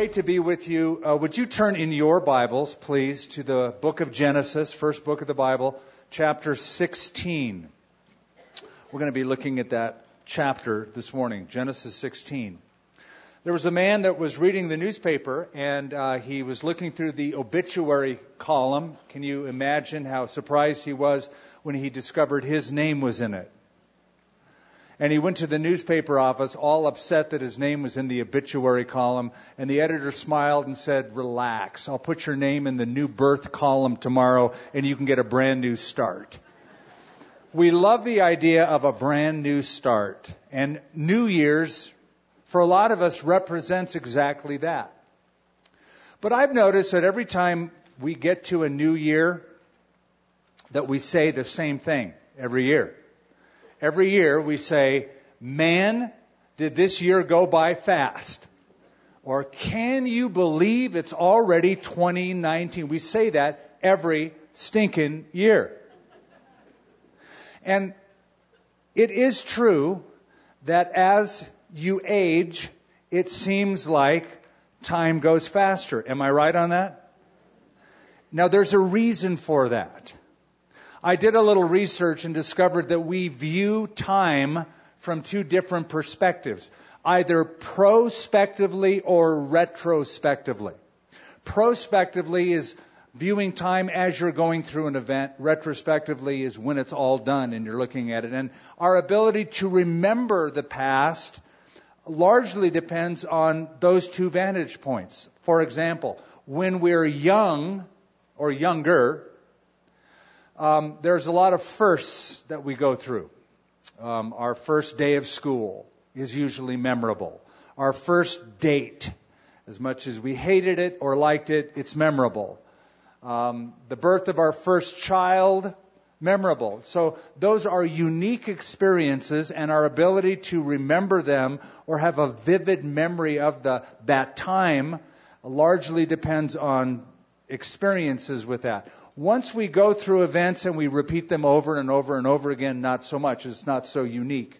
great to be with you. Uh, would you turn in your Bibles, please, to the book of Genesis, first book of the Bible, chapter 16. We're going to be looking at that chapter this morning, Genesis 16. There was a man that was reading the newspaper and uh, he was looking through the obituary column. Can you imagine how surprised he was when he discovered his name was in it? And he went to the newspaper office all upset that his name was in the obituary column. And the editor smiled and said, Relax. I'll put your name in the new birth column tomorrow and you can get a brand new start. We love the idea of a brand new start. And New Year's, for a lot of us, represents exactly that. But I've noticed that every time we get to a new year, that we say the same thing every year every year we say, man, did this year go by fast? Or can you believe it's already 2019? We say that every stinking year. And it is true that as you age, it seems like time goes faster. Am I right on that? Now there's a reason for that. I did a little research and discovered that we view time from two different perspectives, either prospectively or retrospectively. Prospectively is viewing time as you're going through an event. Retrospectively is when it's all done and you're looking at it. And our ability to remember the past largely depends on those two vantage points. For example, when we're young or younger, um, there's a lot of firsts that we go through. Um, our first day of school is usually memorable. Our first date, as much as we hated it or liked it, it's memorable. Um, the birth of our first child, memorable. So those are unique experiences and our ability to remember them or have a vivid memory of the, that time largely depends on experiences with that. Once we go through events and we repeat them over and over and over again, not so much. It's not so unique.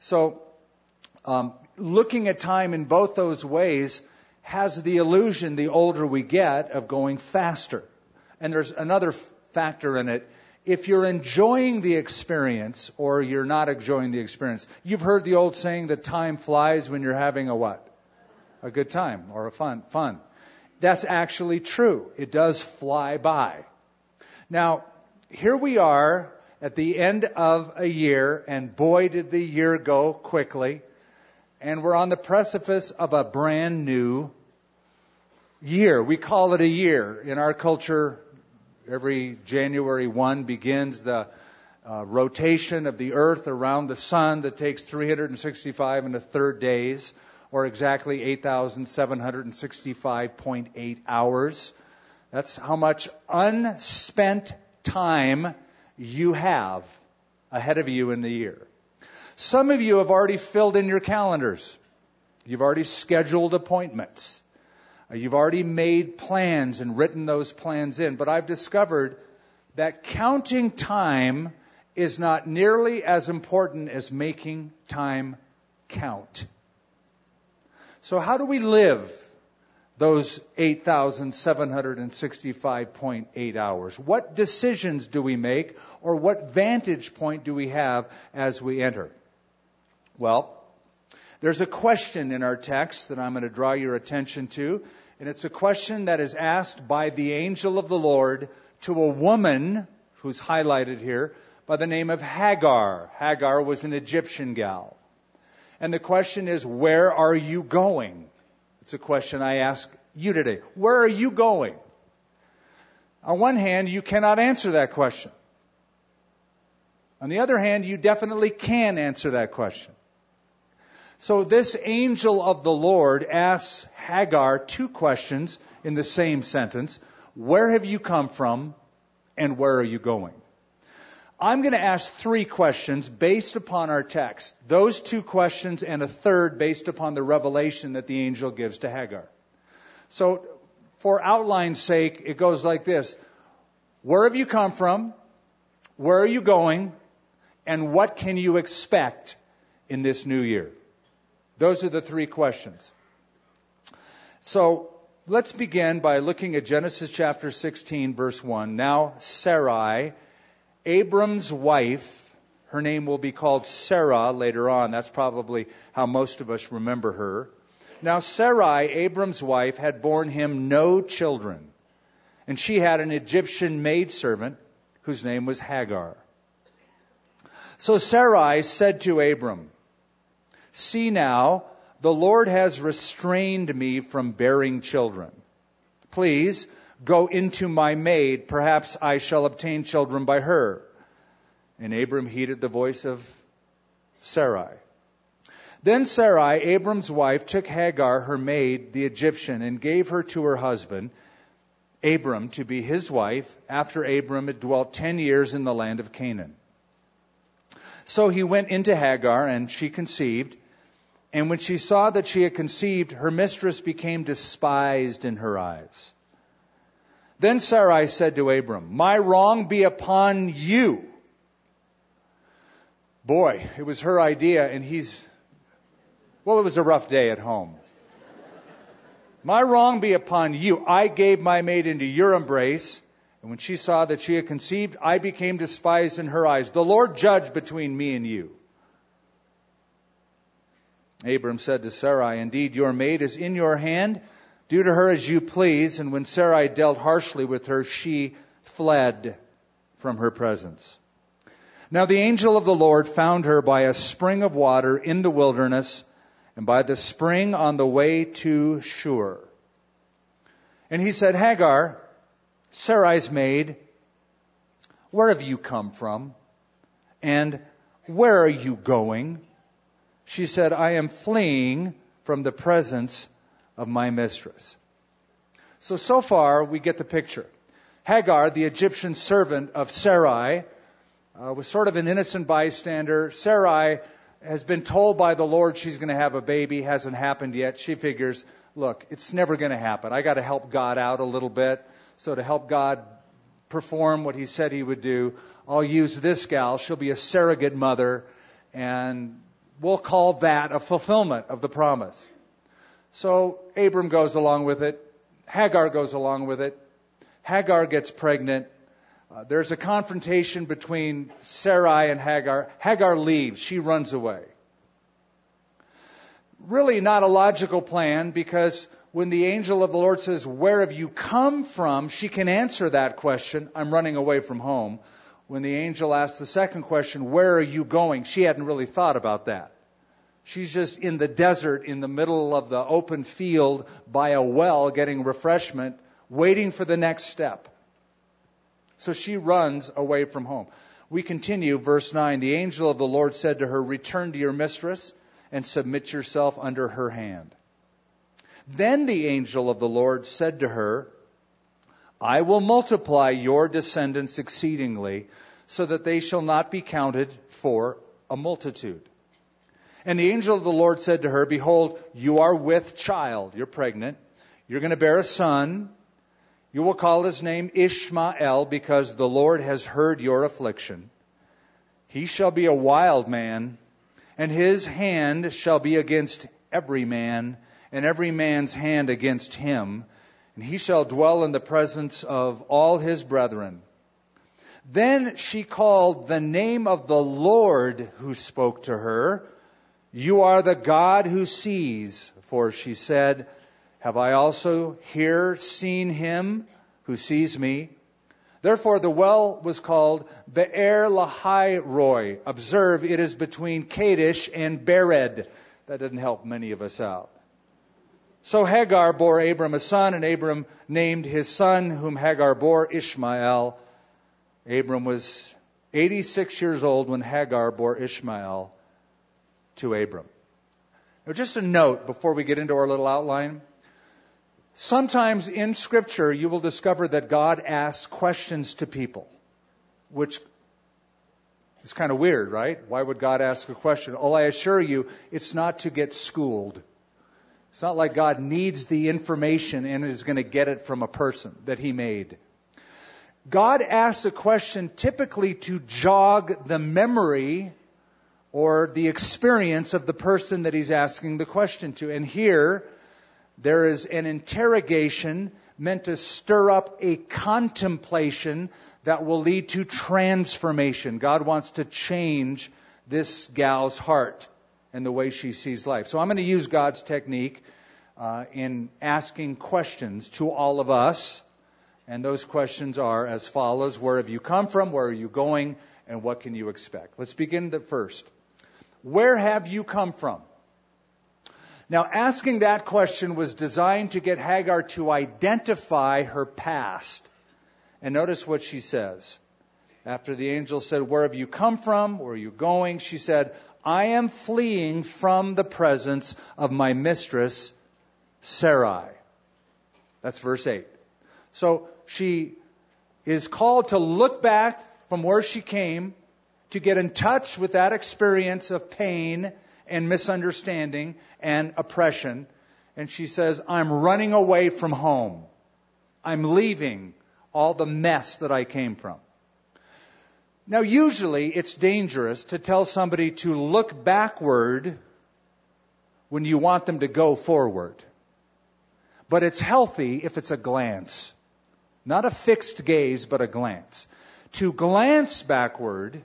So, um, looking at time in both those ways has the illusion, the older we get, of going faster. And there's another factor in it. If you're enjoying the experience or you're not enjoying the experience, you've heard the old saying that time flies when you're having a what? A good time or a fun, fun that's actually true. It does fly by. Now, here we are at the end of a year, and boy, did the year go quickly. And we're on the precipice of a brand new year. We call it a year. In our culture, every January 1 begins the uh, rotation of the earth around the sun that takes 365 and a third days or exactly 8,765.8 hours. That's how much unspent time you have ahead of you in the year. Some of you have already filled in your calendars. You've already scheduled appointments. You've already made plans and written those plans in. But I've discovered that counting time is not nearly as important as making time count. So how do we live those 8,765.8 hours? What decisions do we make or what vantage point do we have as we enter? Well, there's a question in our text that I'm going to draw your attention to, and it's a question that is asked by the angel of the Lord to a woman who's highlighted here by the name of Hagar. Hagar was an Egyptian gal. And the question is, where are you going? It's a question I ask you today. Where are you going? On one hand, you cannot answer that question. On the other hand, you definitely can answer that question. So this angel of the Lord asks Hagar two questions in the same sentence. Where have you come from and where are you going? I'm going to ask three questions based upon our text. Those two questions and a third based upon the revelation that the angel gives to Hagar. So, for outline's sake, it goes like this. Where have you come from? Where are you going? And what can you expect in this new year? Those are the three questions. So let's begin by looking at Genesis chapter 16, verse 1. Now, Sarai, Abram's wife, her name will be called Sarah later on. That's probably how most of us remember her. Now, Sarai, Abram's wife, had borne him no children, and she had an Egyptian maidservant whose name was Hagar. So Sarai said to Abram, See now, the Lord has restrained me from bearing children. Please go into my maid. Perhaps I shall obtain children by her. And Abram heeded the voice of Sarai. Then Sarai, Abram's wife, took Hagar, her maid, the Egyptian, and gave her to her husband, Abram, to be his wife, after Abram had dwelt ten years in the land of Canaan. So he went into Hagar, and she conceived. And when she saw that she had conceived, her mistress became despised in her eyes. Then Sarai said to Abram, My wrong be upon you. Boy, it was her idea, and he's, well, it was a rough day at home. My wrong be upon you. I gave my maid into your embrace, and when she saw that she had conceived, I became despised in her eyes. The Lord judge between me and you. Abram said to Sarai, Indeed, your maid is in your hand. Do to her as you please. And when Sarai dealt harshly with her, she fled from her presence. Now the angel of the Lord found her by a spring of water in the wilderness and by the spring on the way to Shur. And he said, Hagar, Sarai's maid, where have you come from? And where are you going? She said, I am fleeing from the presence of my mistress. So, so far, we get the picture. Hagar, the Egyptian servant of Sarai, uh, was sort of an innocent bystander. Sarai has been told by the Lord she's going to have a baby, hasn't happened yet. She figures, look, it's never going to happen. I got to help God out a little bit. So to help God perform what he said he would do, I'll use this gal. She'll be a surrogate mother and we'll call that a fulfillment of the promise. So Abram goes along with it. Hagar goes along with it. Hagar gets pregnant. Uh, there's a confrontation between Sarai and Hagar. Hagar leaves. She runs away. Really not a logical plan because when the angel of the Lord says, Where have you come from? she can answer that question. I'm running away from home when the angel asks the second question, Where are you going? She hadn't really thought about that. She's just in the desert, in the middle of the open field by a well, getting refreshment, waiting for the next step. So she runs away from home. We continue, verse 9. The angel of the Lord said to her, Return to your mistress and submit yourself under her hand. Then the angel of the Lord said to her, I will multiply your descendants exceedingly, so that they shall not be counted for a multitude. And the angel of the Lord said to her, Behold, you are with child. You're pregnant. You're going to bear a son. You will call his name Ishmael, because the Lord has heard your affliction. He shall be a wild man, and his hand shall be against every man, and every man's hand against him and he shall dwell in the presence of all his brethren. Then she called the name of the Lord who spoke to her. You are the God who sees. For she said, Have I also here seen him who sees me? Therefore the well was called Be'er Lahai Roi. Observe, it is between Kadesh and Bered. That didn't help many of us out. So Hagar bore Abram a son, and Abram named his son, whom Hagar bore, Ishmael. Abram was 86 years old when Hagar bore Ishmael to Abram. Now, just a note before we get into our little outline. Sometimes in Scripture, you will discover that God asks questions to people, which is kind of weird, right? Why would God ask a question? Oh, I assure you, it's not to get schooled. It's not like God needs the information and is going to get it from a person that he made. God asks a question typically to jog the memory or the experience of the person that he's asking the question to. And here, there is an interrogation meant to stir up a contemplation that will lead to transformation. God wants to change this gal's heart and the way she sees life. So I'm going to use God's technique uh, in asking questions to all of us. And those questions are as follows Where have you come from? Where are you going? And what can you expect? Let's begin the first. Where have you come from? Now, asking that question was designed to get Hagar to identify her past. And notice what she says. After the angel said, Where have you come from? Where are you going? She said, I am fleeing from the presence of my mistress, Sarai. That's verse 8. So she is called to look back from where she came to get in touch with that experience of pain and misunderstanding and oppression. And she says, I'm running away from home. I'm leaving all the mess that I came from. Now, usually it's dangerous to tell somebody to look backward when you want them to go forward. But it's healthy if it's a glance. Not a fixed gaze, but a glance. To glance backward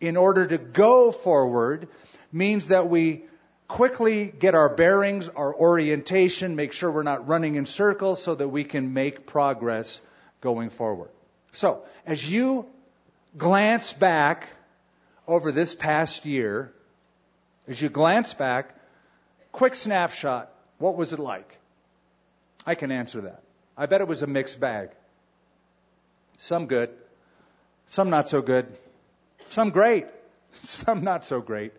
in order to go forward means that we quickly get our bearings, our orientation, make sure we're not running in circles so that we can make progress going forward. So, as you glance back over this past year, as you glance back, quick snapshot, what was it like? I can answer that. I bet it was a mixed bag. Some good, some not so good, some great, some not so great,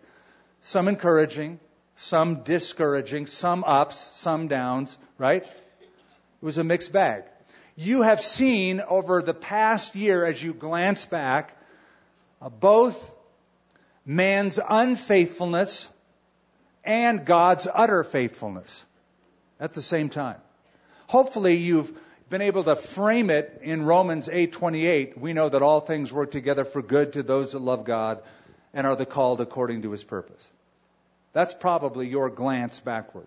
some encouraging, some discouraging, some ups, some downs, right? It was a mixed bag. You have seen over the past year as you glance back uh, both man's unfaithfulness and God's utter faithfulness at the same time. Hopefully you've been able to frame it in Romans 8:28. We know that all things work together for good to those that love God and are the called according to his purpose. That's probably your glance backward.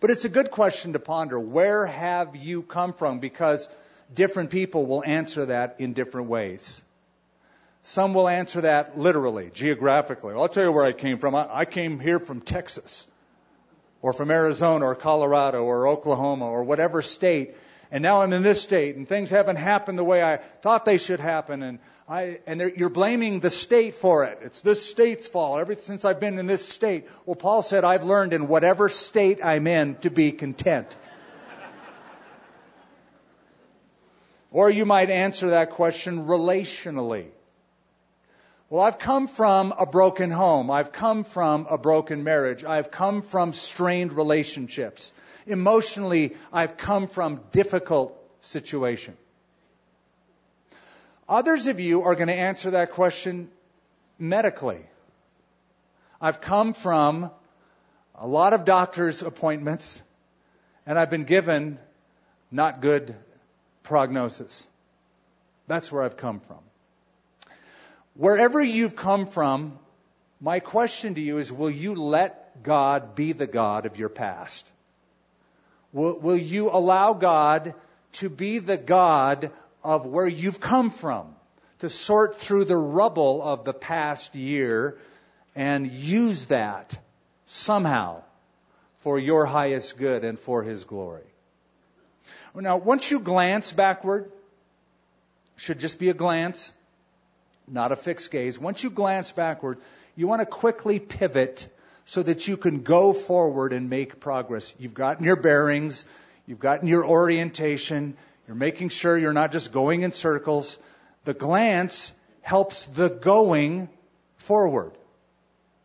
But it's a good question to ponder. Where have you come from? Because different people will answer that in different ways. Some will answer that literally, geographically. I'll tell you where I came from. I came here from Texas or from Arizona or Colorado or Oklahoma or whatever state. And now I'm in this state and things haven't happened the way I thought they should happen. And I, and you're blaming the state for it. It's this state's fault ever since I've been in this state. Well, Paul said, I've learned in whatever state I'm in to be content. or you might answer that question relationally. Well, I've come from a broken home. I've come from a broken marriage. I've come from strained relationships. Emotionally, I've come from difficult situation. Others of you are going to answer that question medically. I've come from a lot of doctor's appointments and I've been given not good prognosis. That's where I've come from. Wherever you've come from, my question to you is will you let God be the God of your past? Will, will you allow God to be the God of where you've come from? To sort through the rubble of the past year and use that somehow for your highest good and for His glory. Now, once you glance backward, should just be a glance, not a fixed gaze. Once you glance backward, you want to quickly pivot so that you can go forward and make progress. You've gotten your bearings, you've gotten your orientation, you're making sure you're not just going in circles. The glance helps the going forward.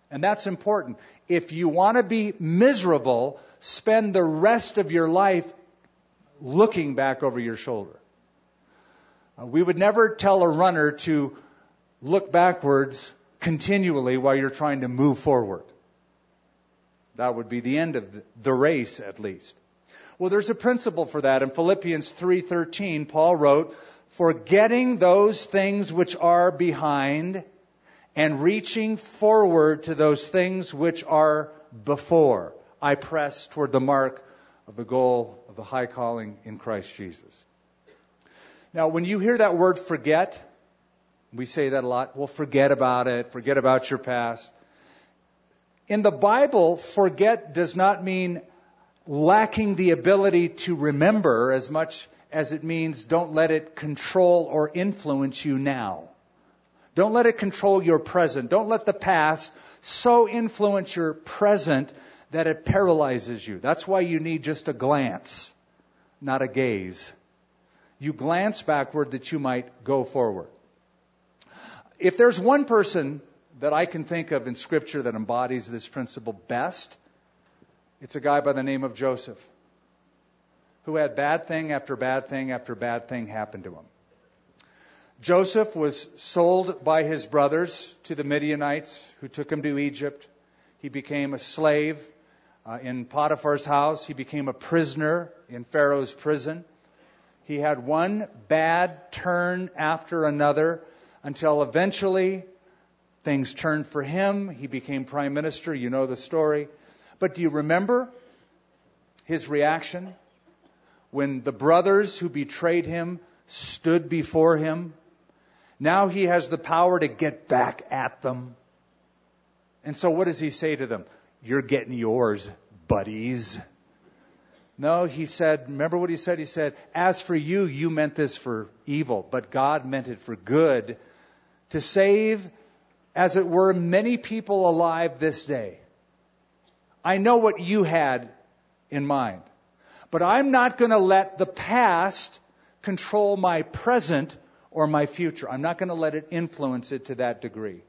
And that's important. If you want to be miserable, spend the rest of your life looking back over your shoulder. Uh, we would never tell a runner to look backwards continually while you're trying to move forward. That would be the end of the race, at least. Well, there's a principle for that. In Philippians 3:13, Paul wrote, "Forgetting those things which are behind and reaching forward to those things which are before, I press toward the mark of the goal of the high calling in Christ Jesus. Now, when you hear that word forget, we say that a lot. Well, forget about it. Forget about your past. In the Bible, forget does not mean lacking the ability to remember as much as it means don't let it control or influence you now. Don't let it control your present. Don't let the past so influence your present that it paralyzes you. That's why you need just a glance, not a gaze. You glance backward that you might go forward. If there's one person that I can think of in Scripture that embodies this principle best, it's a guy by the name of Joseph, who had bad thing after bad thing after bad thing happen to him. Joseph was sold by his brothers to the Midianites, who took him to Egypt. He became a slave uh, in Potiphar's house. He became a prisoner in Pharaoh's prison. He had one bad turn after another until eventually things turned for him. He became prime minister. You know the story. But do you remember his reaction when the brothers who betrayed him stood before him? Now he has the power to get back at them. And so what does he say to them? You're getting yours, buddies. No, he said, remember what he said? He said, As for you, you meant this for evil, but God meant it for good, to save, as it were, many people alive this day. I know what you had in mind. But I'm not going to let the past control my present or my future. I'm not going to let it influence it to that degree.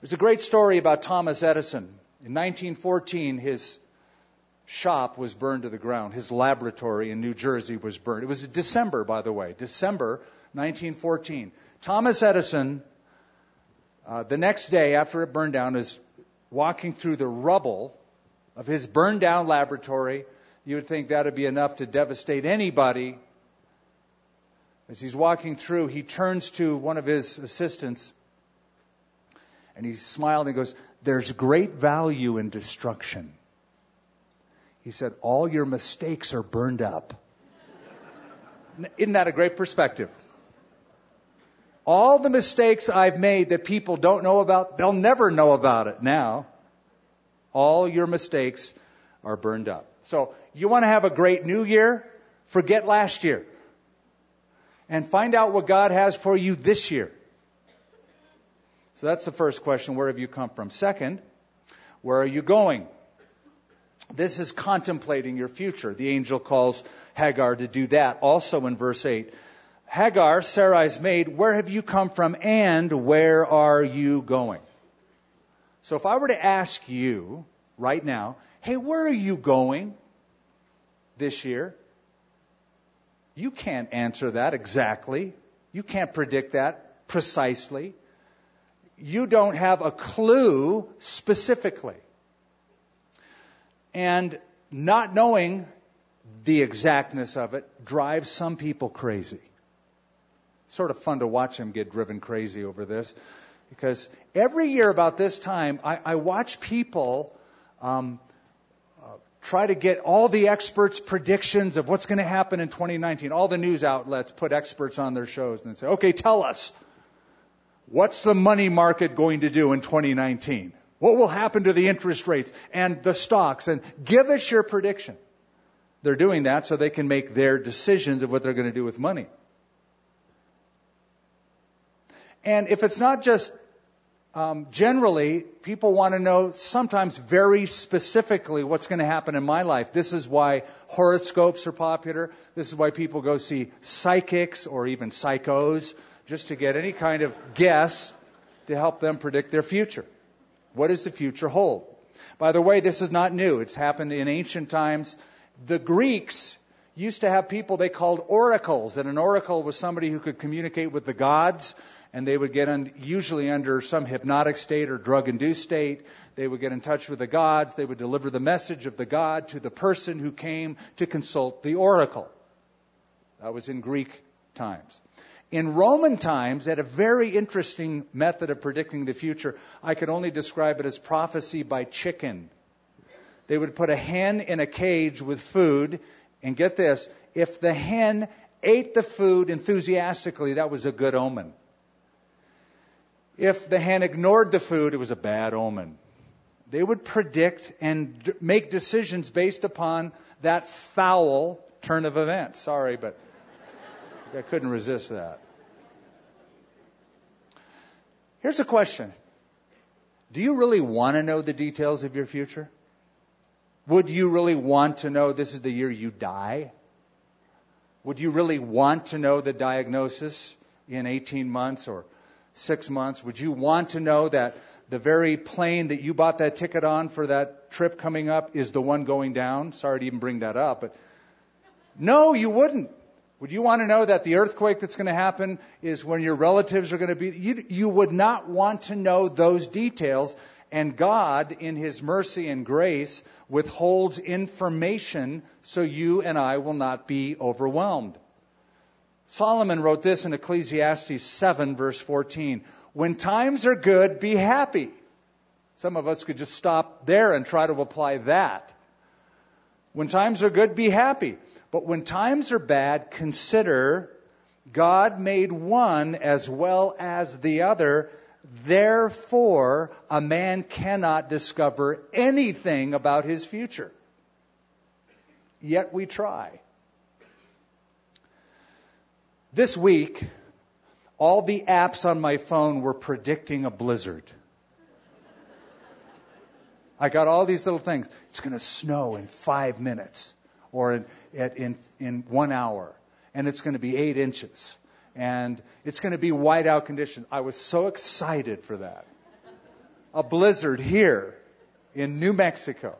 There's a great story about Thomas Edison. In 1914, his shop was burned to the ground. His laboratory in New Jersey was burned. It was December, by the way, December 1914. Thomas Edison, uh, the next day after it burned down, is walking through the rubble of his burned down laboratory. You would think that would be enough to devastate anybody. As he's walking through, he turns to one of his assistants and he smiled and he goes, There's great value in destruction. He said, All your mistakes are burned up. Isn't that a great perspective? All the mistakes I've made that people don't know about, they'll never know about it now. All your mistakes are burned up. So, you want to have a great new year? Forget last year. And find out what God has for you this year. So that's the first question. Where have you come from? Second, where are you going? This is contemplating your future. The angel calls Hagar to do that also in verse 8. Hagar, Sarai's maid, where have you come from and where are you going? So if I were to ask you right now, hey, where are you going this year? You can't answer that exactly. You can't predict that precisely. You don't have a clue specifically. And not knowing the exactness of it drives some people crazy sort of fun to watch him get driven crazy over this because every year about this time, I, I watch people um, uh, try to get all the experts' predictions of what's going to happen in 2019. All the news outlets put experts on their shows and say, okay, tell us, what's the money market going to do in 2019? What will happen to the interest rates and the stocks? And give us your prediction. They're doing that so they can make their decisions of what they're going to do with money. And if it's not just um, generally, people want to know sometimes very specifically what's going to happen in my life. This is why horoscopes are popular. This is why people go see psychics or even psychos just to get any kind of guess to help them predict their future. What does the future hold? By the way, this is not new. It's happened in ancient times. The Greeks used to have people they called oracles, and an oracle was somebody who could communicate with the gods and they would get un, usually under some hypnotic state or drug induced state. They would get in touch with the gods. They would deliver the message of the god to the person who came to consult the oracle. That was in Greek times. In Roman times, they had a very interesting method of predicting the future. I could only describe it as prophecy by chicken. they would put a hen in a cage with food, and get this, if the hen ate the food enthusiastically, that was a good omen. If the hen ignored the food, it was a bad omen. They would predict and make decisions based upon that foul turn of events. Sorry, but I couldn't resist that. Here's a question Do you really want to know the details of your future? Would you really want to know this is the year you die? Would you really want to know the diagnosis in 18 months or six months? Would you want to know that the very plane that you bought that ticket on for that trip coming up is the one going down? Sorry to even bring that up, but no, you wouldn't. Would you want to know that the earthquake that's going to happen is when your relatives are going to be? You, you would not want to know those details. And God, in His mercy and grace, withholds information so you and I will not be overwhelmed. Solomon wrote this in Ecclesiastes 7, verse 14. When times are good, be happy. Some of us could just stop there and try to apply that. When times are good, be happy. But when times are bad, consider God made one as well as the other. Therefore, a man cannot discover anything about his future. Yet we try. This week, all the apps on my phone were predicting a blizzard. I got all these little things. It's going to snow in five minutes or in, in, in one hour, and it's going to be eight inches, and it's going to be whiteout conditions. I was so excited for that. A blizzard here in New Mexico.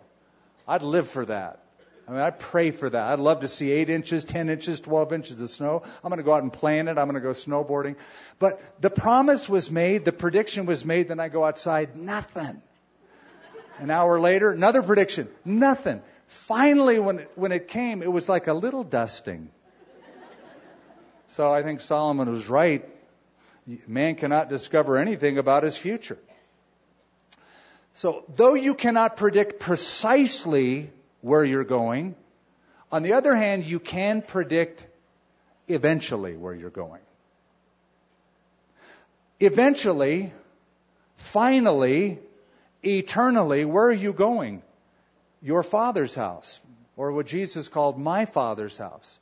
I'd live for that. I mean, I pray for that. I'd love to see 8 inches, 10 inches, 12 inches of snow. I'm going to go out and play in it. I'm going to go snowboarding. But the promise was made, the prediction was made, then I go outside, nothing. An hour later, another prediction, nothing. Finally, when it, when it came, it was like a little dusting. So I think Solomon was right. Man cannot discover anything about his future. So, though you cannot predict precisely where you're going. On the other hand, you can predict eventually where you're going. Eventually, finally, eternally, where are you going? Your Father's house, or what Jesus called my Father's house.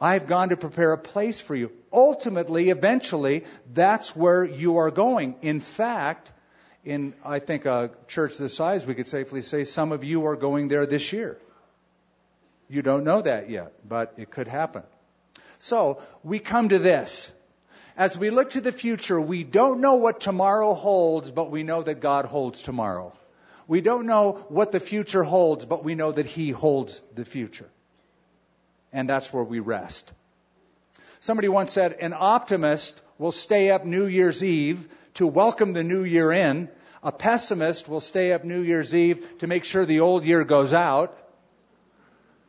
I've gone to prepare a place for you. Ultimately, eventually, that's where you are going. In fact, in, I think, a church this size, we could safely say some of you are going there this year. You don't know that yet, but it could happen. So, we come to this. As we look to the future, we don't know what tomorrow holds, but we know that God holds tomorrow. We don't know what the future holds, but we know that He holds the future. And that's where we rest. Somebody once said, an optimist will stay up New Year's Eve to welcome the new year in. A pessimist will stay up New Year's Eve to make sure the old year goes out.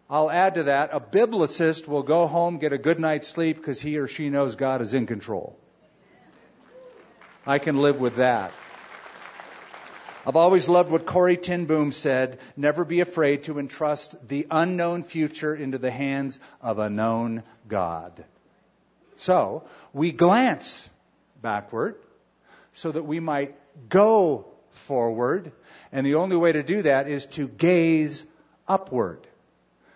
I'll add to that, a biblicist will go home, get a good night's sleep because he or she knows God is in control. I can live with that. I've always loved what Corrie ten Boom said never be afraid to entrust the unknown future into the hands of a known God. So, we glance backward so that we might go forward. And the only way to do that is to gaze upward.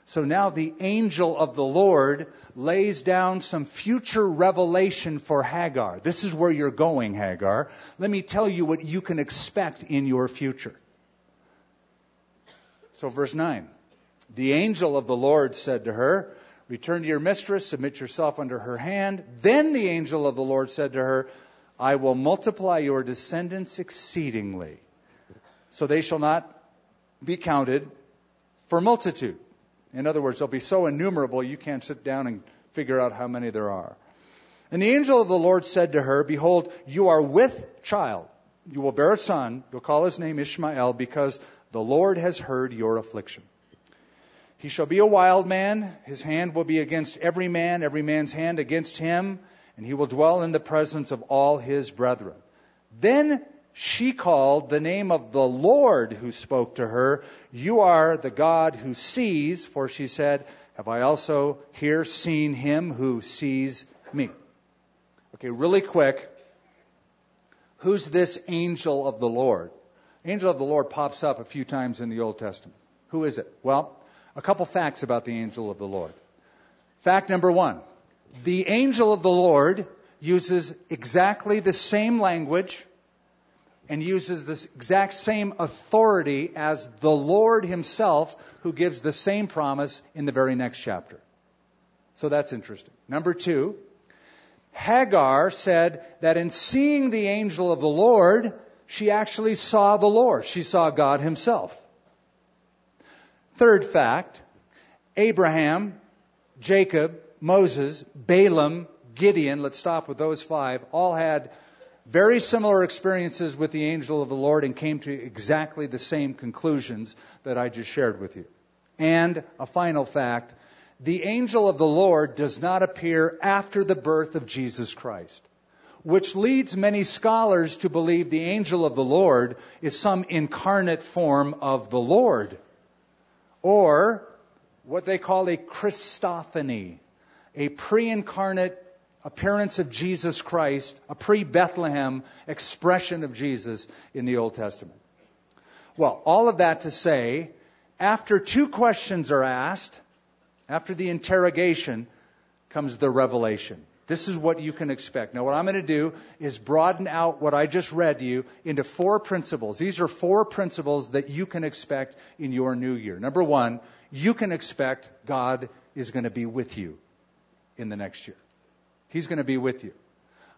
So now the angel of the Lord lays down some future revelation for Hagar. This is where you're going, Hagar. Let me tell you what you can expect in your future. So, verse 9. The angel of the Lord said to her, Return to your mistress, submit yourself under her hand. Then the angel of the Lord said to her, I will multiply your descendants exceedingly, so they shall not be counted for multitude. In other words, they'll be so innumerable you can't sit down and figure out how many there are. And the angel of the Lord said to her, Behold, you are with child. You will bear a son. You'll call his name Ishmael because the Lord has heard your affliction. He shall be a wild man. His hand will be against every man, every man's hand against him and he will dwell in the presence of all his brethren. Then she called the name of the Lord who spoke to her, You are the God who sees, for she said, Have I also here seen him who sees me? Okay, really quick. Who's this angel of the Lord? Angel of the Lord pops up a few times in the Old Testament. Who is it? Well, a couple facts about the angel of the Lord. Fact number one the angel of the Lord uses exactly the same language and uses this exact same authority as the Lord Himself, who gives the same promise in the very next chapter. So that's interesting. Number two, Hagar said that in seeing the angel of the Lord, she actually saw the Lord. She saw God Himself. Third fact, Abraham, Jacob, Moses, Balaam, Gideon, let's stop with those five, all had very similar experiences with the angel of the Lord and came to exactly the same conclusions that I just shared with you. And a final fact, the angel of the Lord does not appear after the birth of Jesus Christ, which leads many scholars to believe the angel of the Lord is some incarnate form of the Lord, or what they call a Christophany, a pre incarnate appearance of Jesus Christ, a pre Bethlehem expression of Jesus in the Old Testament. Well, all of that to say, after two questions are asked, after the interrogation, comes the revelation. This is what you can expect. Now, what I'm going to do is broaden out what I just read to you into four principles. These are four principles that you can expect in your new year. Number one, you can expect God is going to be with you in the next year. He's going to be with you.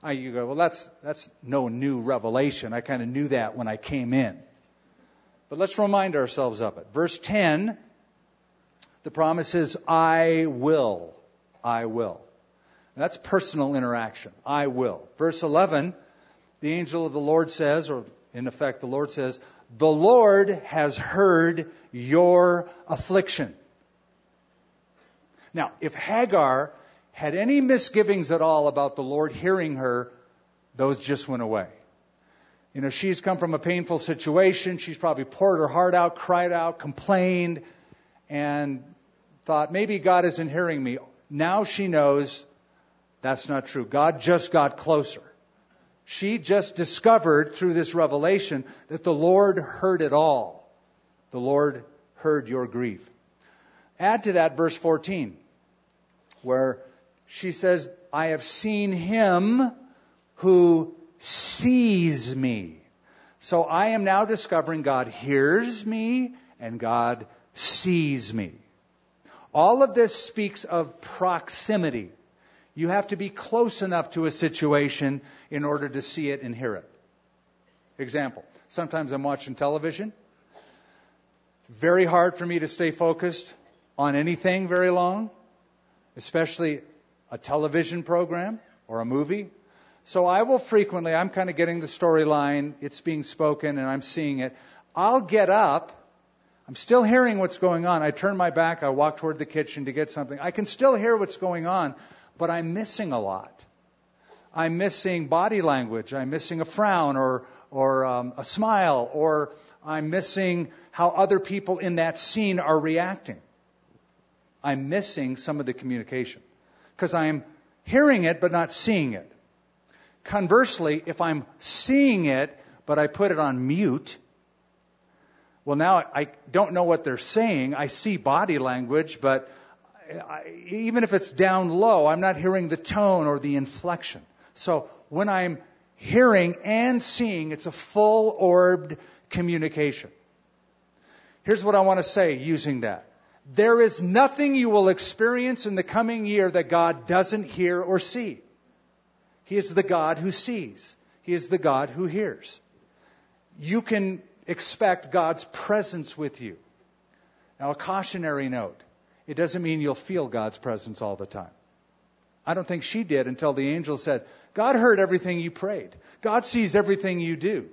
I, you go, well, that's, that's no new revelation. I kind of knew that when I came in. But let's remind ourselves of it. Verse 10, the promise is, I will. I will. And that's personal interaction. I will. Verse 11, the angel of the Lord says, or in effect, the Lord says, the Lord has heard your affliction. Now, if Hagar had any misgivings at all about the Lord hearing her, those just went away. You know, she's come from a painful situation. She's probably poured her heart out, cried out, complained, and thought, maybe God isn't hearing me. Now she knows that's not true. God just got closer. She just discovered through this revelation that the Lord heard it all. The Lord heard your grief. Add to that verse 14, where she says, I have seen him who sees me. So I am now discovering God hears me and God sees me. All of this speaks of proximity. You have to be close enough to a situation in order to see it and hear it. Example. Sometimes I'm watching television. It's very hard for me to stay focused on anything very long, especially a television program or a movie. So I will frequently, I'm kind of getting the storyline, it's being spoken, and I'm seeing it. I'll get up. I'm still hearing what's going on. I turn my back, I walk toward the kitchen to get something. I can still hear what's going on, but I'm missing a lot. I'm missing body language. I'm missing a frown or, or um, a smile, or I'm missing how other people in that scene are reacting. I'm missing some of the communication because I'm hearing it but not seeing it. Conversely, if I'm seeing it but I put it on mute, well, now I don't know what they're saying. I see body language, but even if it's down low, I'm not hearing the tone or the inflection. So when I'm hearing and seeing, it's a full orbed communication. Here's what I want to say using that. There is nothing you will experience in the coming year that God doesn't hear or see. He is the God who sees. He is the God who hears. You can expect God's presence with you. Now, a cautionary note. It doesn't mean you'll feel God's presence all the time. I don't think she did until the angel said, God heard everything you prayed. God sees everything you do.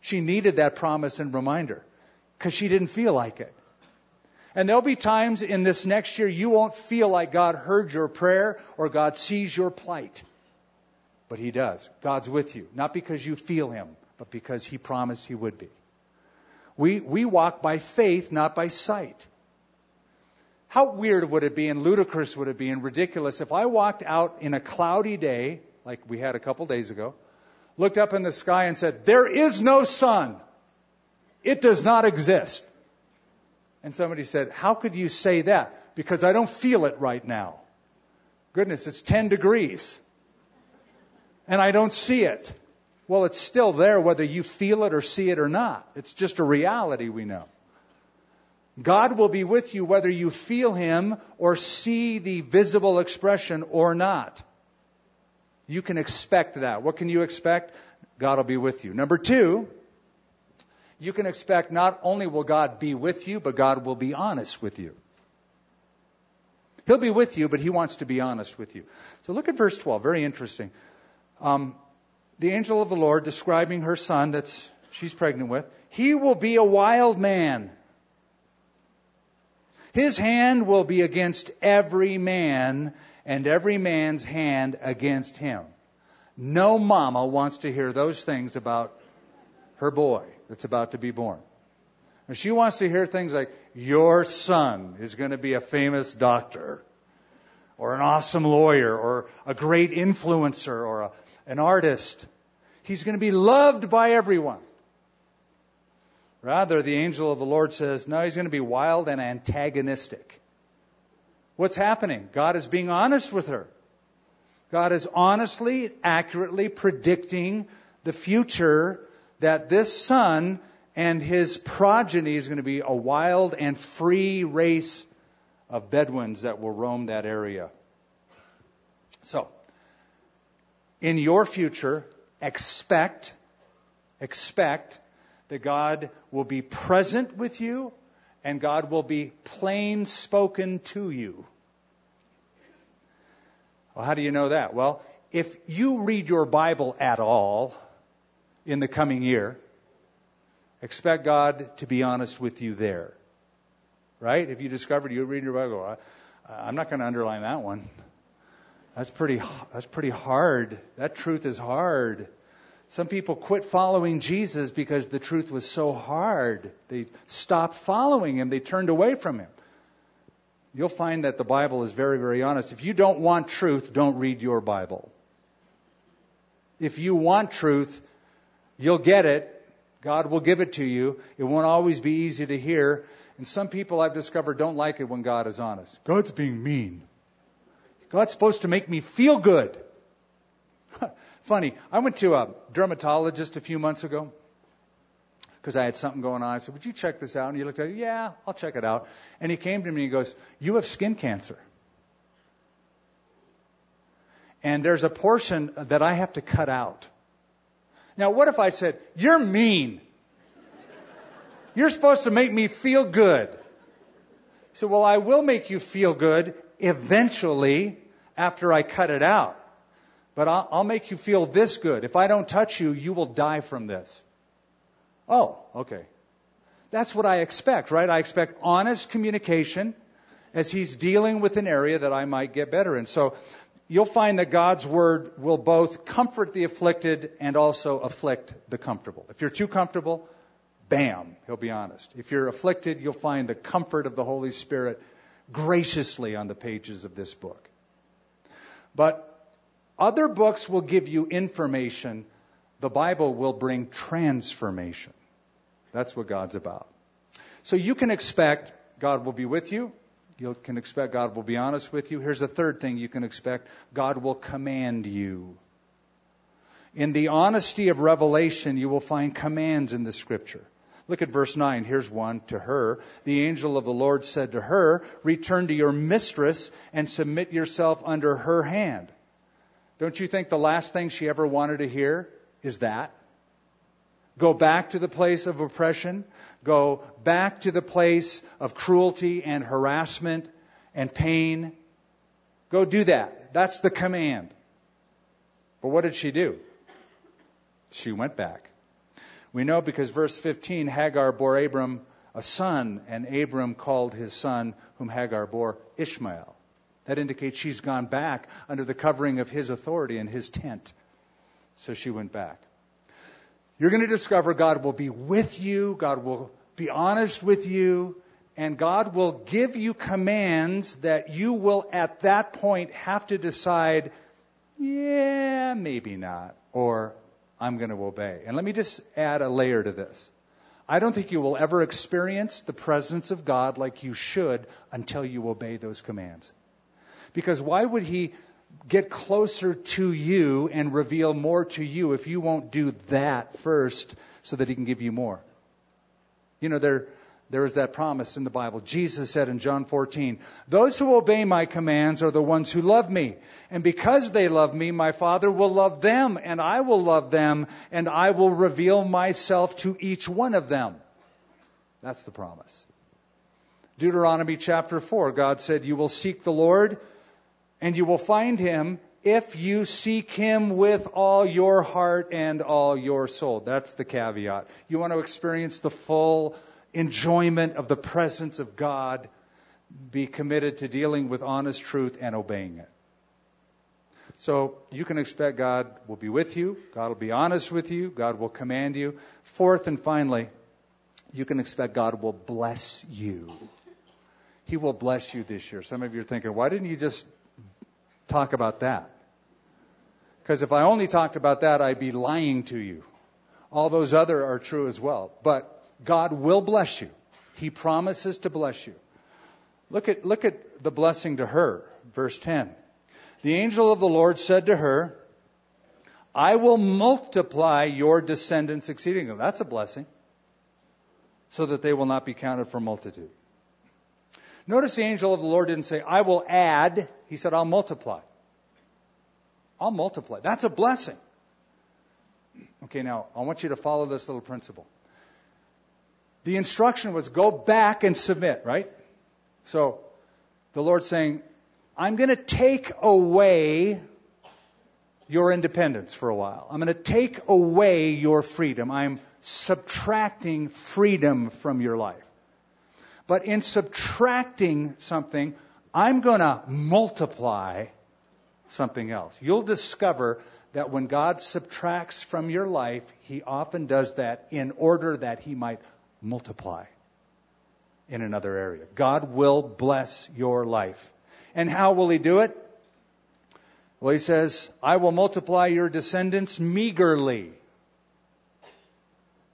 She needed that promise and reminder because she didn't feel like it. And there'll be times in this next year you won't feel like God heard your prayer or God sees your plight. But He does. God's with you. Not because you feel Him, but because he promised he would be. We, we walk by faith, not by sight. How weird would it be and ludicrous would it be and ridiculous if I walked out in a cloudy day, like we had a couple days ago, looked up in the sky and said, There is no sun. It does not exist. And somebody said, How could you say that? Because I don't feel it right now. Goodness, it's 10 degrees. And I don't see it. Well, it's still there whether you feel it or see it or not. It's just a reality we know. God will be with you whether you feel Him or see the visible expression or not. You can expect that. What can you expect? God will be with you. Number two, you can expect not only will God be with you, but God will be honest with you. He'll be with you, but He wants to be honest with you. So look at verse 12. Very interesting. Um, the angel of the Lord describing her son that she's pregnant with. He will be a wild man. His hand will be against every man, and every man's hand against him. No mama wants to hear those things about her boy that's about to be born. And she wants to hear things like, Your son is going to be a famous doctor, or an awesome lawyer, or a great influencer, or a, an artist. He's going to be loved by everyone. Rather, the angel of the Lord says, no, he's going to be wild and antagonistic. What's happening? God is being honest with her. God is honestly, accurately predicting the future that this son and his progeny is going to be a wild and free race of Bedouins that will roam that area. So, in your future, expect, expect that God will be present with you and God will be plain spoken to you. Well, how do you know that? Well, if you read your Bible at all in the coming year, expect God to be honest with you there. Right? If you discovered you read your Bible, I'm not going to underline that one. That's pretty, that's pretty hard. That truth is hard. Some people quit following Jesus because the truth was so hard. They stopped following him. They turned away from him. You'll find that the Bible is very, very honest. If you don't want truth, don't read your Bible. If you want truth, you'll get it. God will give it to you. It won't always be easy to hear. And some people I've discovered don't like it when God is honest. God's being mean. God's supposed to make me feel good. Funny, I went to a dermatologist a few months ago because I had something going on. I said, Would you check this out? And he looked at it, Yeah, I'll check it out. And he came to me and he goes, You have skin cancer. And there's a portion that I have to cut out. Now, what if I said, You're mean? You're supposed to make me feel good. He said, Well, I will make you feel good eventually after I cut it out. But I'll, I'll make you feel this good. If I don't touch you, you will die from this. Oh, okay. That's what I expect, right? I expect honest communication as he's dealing with an area that I might get better in. So you'll find that God's word will both comfort the afflicted and also afflict the comfortable. If you're too comfortable, bam, he'll be honest. If you're afflicted, you'll find the comfort of the Holy Spirit graciously on the pages of this book. But other books will give you information. The Bible will bring transformation. That's what God's about. So you can expect God will be with you. You can expect God will be honest with you. Here's a third thing you can expect God will command you. In the honesty of revelation, you will find commands in the scripture. Look at verse 9. Here's one to her. The angel of the Lord said to her, Return to your mistress and submit yourself under her hand. Don't you think the last thing she ever wanted to hear is that? Go back to the place of oppression. Go back to the place of cruelty and harassment and pain. Go do that. That's the command. But what did she do? She went back. We know because verse 15 Hagar bore Abram a son, and Abram called his son, whom Hagar bore, Ishmael. That indicates she's gone back under the covering of his authority in his tent. So she went back. You're going to discover God will be with you, God will be honest with you, and God will give you commands that you will at that point have to decide, yeah, maybe not, or I'm going to obey. And let me just add a layer to this. I don't think you will ever experience the presence of God like you should until you obey those commands. Because why would He get closer to you and reveal more to you if you won't do that first so that He can give you more? You know, there, there is that promise in the Bible. Jesus said in John 14, Those who obey my commands are the ones who love me. And because they love me, my Father will love them, and I will love them, and I will reveal myself to each one of them. That's the promise. Deuteronomy chapter 4, God said, You will seek the Lord, and you will find him if you seek him with all your heart and all your soul. That's the caveat. You want to experience the full enjoyment of the presence of God, be committed to dealing with honest truth and obeying it. So you can expect God will be with you, God will be honest with you, God will command you. Fourth and finally, you can expect God will bless you. He will bless you this year. Some of you are thinking, why didn't you just talk about that? Because if I only talked about that, I'd be lying to you. All those other are true as well. But God will bless you. He promises to bless you. Look at, look at the blessing to her, verse 10. The angel of the Lord said to her, I will multiply your descendants exceedingly. That's a blessing. So that they will not be counted for multitude. Notice the angel of the Lord didn't say, I will add. He said, I'll multiply. I'll multiply. That's a blessing. Okay, now I want you to follow this little principle the instruction was go back and submit, right? So the Lord's saying, I'm going to take away your independence for a while. I'm going to take away your freedom. I'm subtracting freedom from your life. But in subtracting something, I'm going to multiply something else. You'll discover that when God subtracts from your life, He often does that in order that He might multiply in another area. God will bless your life. And how will He do it? Well, He says, I will multiply your descendants meagerly.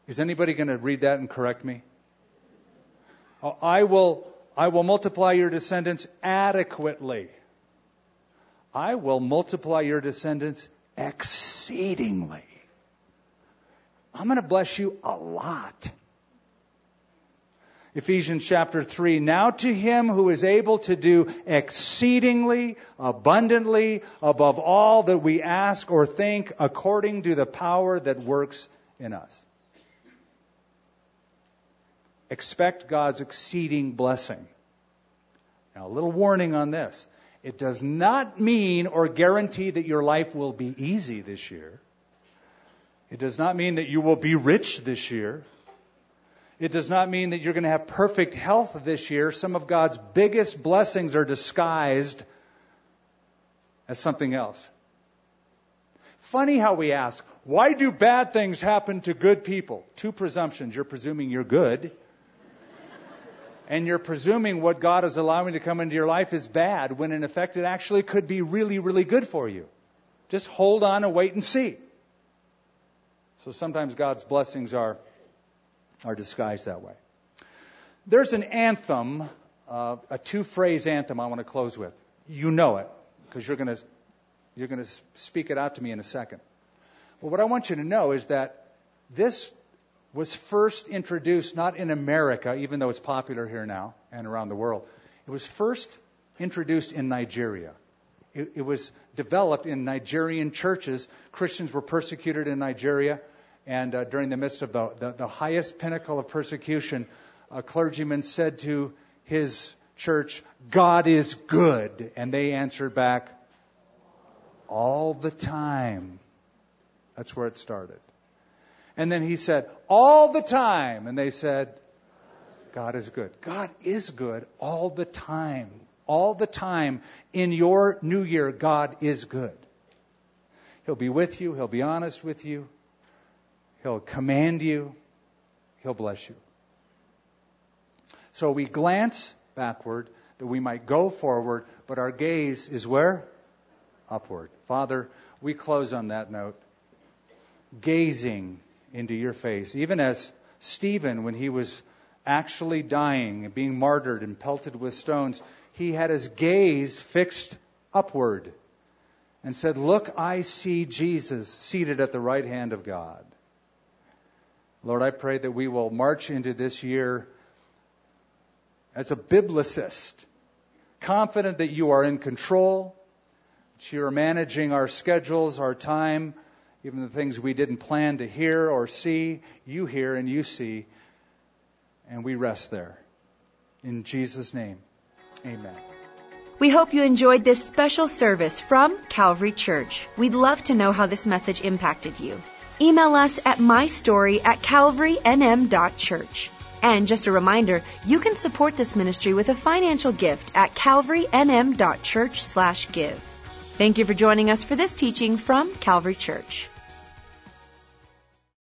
Is anybody going to read that and correct me? I will, I will multiply your descendants adequately. I will multiply your descendants exceedingly. I'm going to bless you a lot. Ephesians chapter 3. Now to him who is able to do exceedingly abundantly above all that we ask or think according to the power that works in us. Expect God's exceeding blessing. Now, a little warning on this. It does not mean or guarantee that your life will be easy this year. It does not mean that you will be rich this year. It does not mean that you're going to have perfect health this year. Some of God's biggest blessings are disguised as something else. Funny how we ask, why do bad things happen to good people? Two presumptions. You're presuming you're good, and you're presuming what God is allowing to come into your life is bad, when in effect it actually could be really, really good for you. Just hold on and wait and see. So sometimes God's blessings are are disguised that way. There's an anthem, uh, a two phrase anthem I want to close with. You know it, because you're going to you're going to speak it out to me in a second. But what I want you to know is that this was first introduced not in America, even though it's popular here now and around the world. It was first introduced in Nigeria. It, it was developed in Nigerian churches. Christians were persecuted in Nigeria. And uh, during the midst of the, the, the, highest pinnacle of persecution, a clergyman said to his church, God is good. And they answered back, all the time. That's where it started. And then he said, all the time. And they said, God is good. God is good all the time. All the time in your new year, God is good. He'll be with you. He'll be honest with you. He'll command you. He'll bless you. So we glance backward that we might go forward, but our gaze is where? Upward. Father, we close on that note, gazing into your face, even as Stephen, when he was actually dying and being martyred and pelted with stones, he had his gaze fixed upward and said, Look, I see Jesus seated at the right hand of God. Lord, I pray that we will march into this year as a biblicist, confident that you are in control, that you are managing our schedules, our time, even the things we didn't plan to hear or see. You hear and you see, and we rest there. In Jesus' name, amen. We hope you enjoyed this special service from Calvary Church. We'd love to know how this message impacted you. Email us at mystory at calvarynm.church. And just a reminder, you can support this ministry with a financial gift at calvarynm.church slash give. Thank you for joining us for this teaching from Calvary Church.